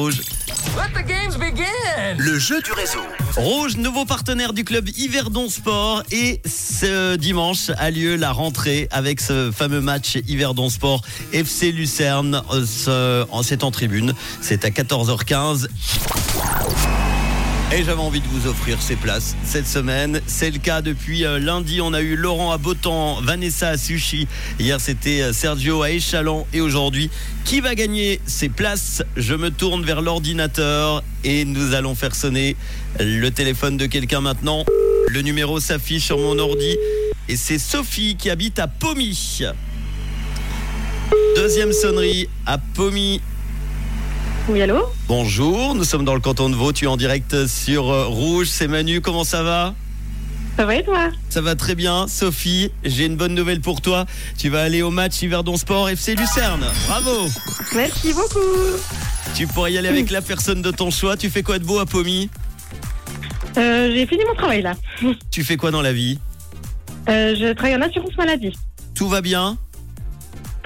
Rouge. Let the games begin. Le jeu du réseau. Rouge, nouveau partenaire du club Yverdon Sport. Et ce dimanche a lieu la rentrée avec ce fameux match Yverdon Sport FC Lucerne. Euh, C'est en tribune. C'est à 14h15. Et j'avais envie de vous offrir ces places cette semaine. C'est le cas depuis euh, lundi. On a eu Laurent à Botan, Vanessa à Sushi. Hier, c'était euh, Sergio à Échalon. Et aujourd'hui, qui va gagner ces places? Je me tourne vers l'ordinateur et nous allons faire sonner le téléphone de quelqu'un maintenant. Le numéro s'affiche sur mon ordi et c'est Sophie qui habite à Pomy. Deuxième sonnerie à Pomy. Oui, allô Bonjour, nous sommes dans le canton de Vaud, tu es en direct sur euh, Rouge, c'est Manu, comment ça va? Ça va et toi? Ça va très bien, Sophie, j'ai une bonne nouvelle pour toi, tu vas aller au match Yverdon Sport FC Lucerne, bravo! Merci beaucoup. Tu pourrais y aller avec la personne de ton choix, tu fais quoi de beau à Pomy Euh, J'ai fini mon travail là. Tu fais quoi dans la vie? Euh, je travaille en assurance maladie. Tout va bien?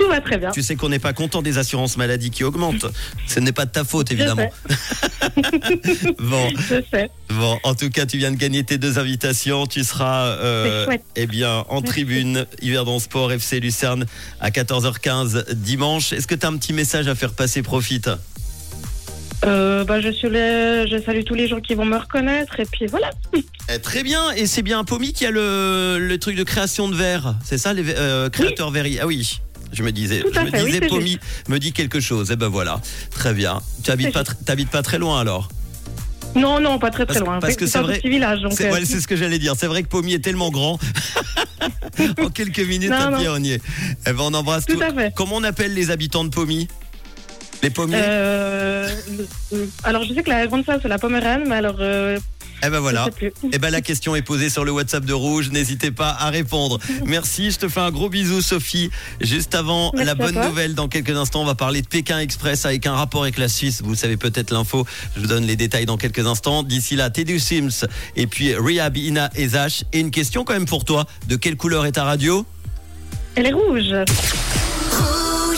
Tout va très bien. Tu sais qu'on n'est pas content des assurances maladie qui augmentent, ce n'est pas de ta faute évidemment. Bon, Je sais. Bon, en tout cas, tu viens de gagner tes deux invitations. Tu seras euh, eh bien, en Merci. tribune Yverdon Sport FC Lucerne à 14h15 dimanche. Est-ce que tu as un petit message à faire passer Profite? Euh, bah, je, suis les... je salue tous les gens qui vont me reconnaître et puis voilà. Eh, Très bien, et c'est bien Pomi qui a le, le truc de création de verre. C'est ça, les euh, créateurs verriers Ah oui. Je me disais, je me fait, oui, disais, c'est Pomi me dit quelque chose. Eh ben voilà, très bien. Tu habites pas, t'habites pas très loin alors? Non, non, pas très Parce- très loin. parce que c'est un vrai- petit village. Donc, C'est euh, ouais, ce que j'allais dire. C'est vrai que Pomi est tellement grand. en quelques minutes, Non, non. on y est. Eh ben, on embrasse Tout tout. à fait. Comment on appelle les habitants de Pomy Les pommiers? Euh, alors, je sais que la grande salle, c'est la Pomérane, mais alors, euh, Eh ben voilà. Eh ben la question est posée sur le WhatsApp de Rouge. N'hésitez pas à répondre. Merci. Je te fais un gros bisou, Sophie. Juste avant Merci la bonne nouvelle, dans quelques instants, on va parler de Pékin Express avec un rapport avec la Suisse. Vous savez peut-être l'info. Je vous donne les détails dans quelques instants. D'ici là, Teddy Sims et puis Rehab Ina Ezash. Et une question quand même pour toi. De quelle couleur est ta radio? Elle est rouge.